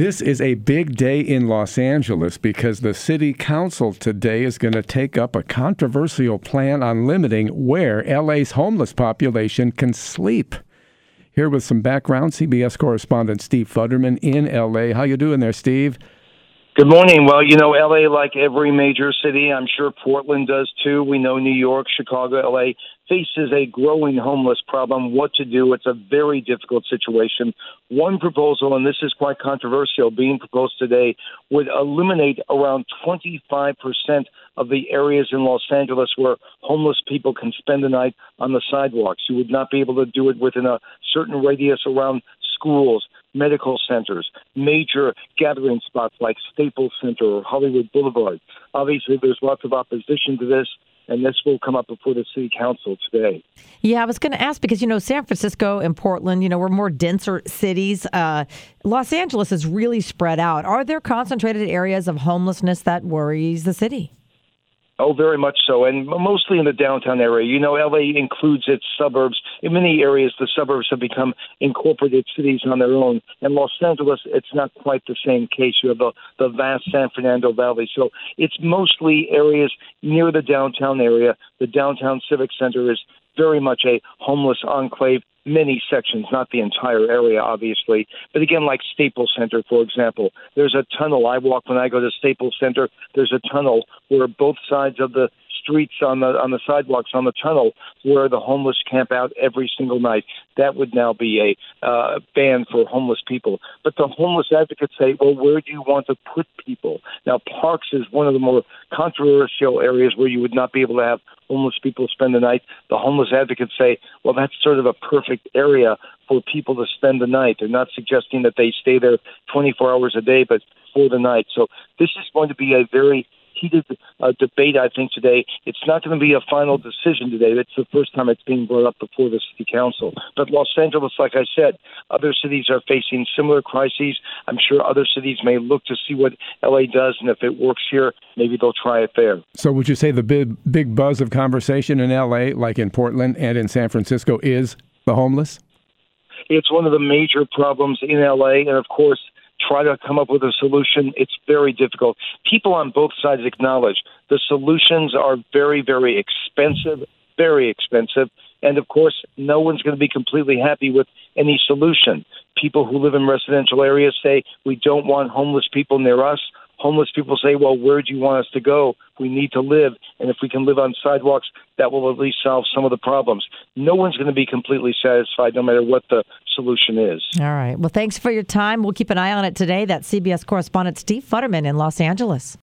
This is a big day in Los Angeles because the city council today is going to take up a controversial plan on limiting where LA's homeless population can sleep. Here with some background, CBS correspondent Steve Futterman in LA. How you doing there, Steve? Good morning. Well, you know, LA, like every major city, I'm sure Portland does too. We know New York, Chicago, LA faces a growing homeless problem. What to do? It's a very difficult situation. One proposal, and this is quite controversial, being proposed today, would eliminate around 25% of the areas in Los Angeles where homeless people can spend the night on the sidewalks. You would not be able to do it within a certain radius around schools medical centers, major gathering spots like Staples Center or Hollywood Boulevard. Obviously, there's lots of opposition to this and this will come up before the city council today. Yeah, I was going to ask because you know San Francisco and Portland, you know, we're more denser cities. Uh, Los Angeles is really spread out. Are there concentrated areas of homelessness that worries the city? Oh, very much so, and mostly in the downtown area. You know, LA includes its suburbs. In many areas, the suburbs have become incorporated cities on their own. In Los Angeles, it's not quite the same case. You have the, the vast San Fernando Valley. So it's mostly areas near the downtown area. The downtown civic center is very much a homeless enclave many sections, not the entire area, obviously. But again, like Staples Center, for example, there's a tunnel. I walk when I go to Staples Center. There's a tunnel where both sides of the streets on the on the sidewalks on the tunnel where the homeless camp out every single night. That would now be a uh, ban for homeless people. But the homeless advocates say, well, where do you want to put people? Now, parks is one of the more controversial areas where you would not be able to have homeless people spend the night. The homeless advocates say, well, that's sort of a perfect area for people to spend the night. They're not suggesting that they stay there 24 hours a day, but for the night. So this is going to be a very heated uh, debate, I think, today. It's not going to be a final decision today. It's the first time it's being brought up before the city council. But Los Angeles, like I said, other cities are facing similar crises. I'm sure other cities may look to see what LA does, and if it works here, maybe they'll try it there. So, would you say the big, big buzz of conversation in LA, like in Portland and in San Francisco, is the homeless? It's one of the major problems in LA, and of course, try to come up with a solution. It's very difficult. People on both sides acknowledge the solutions are very, very expensive, very expensive. And of course, no one's going to be completely happy with any solution. People who live in residential areas say, we don't want homeless people near us homeless people say, well, where do you want us to go? We need to live. And if we can live on sidewalks, that will at least solve some of the problems. No one's going to be completely satisfied no matter what the solution is. All right. Well, thanks for your time. We'll keep an eye on it today. That's CBS correspondent Steve Futterman in Los Angeles.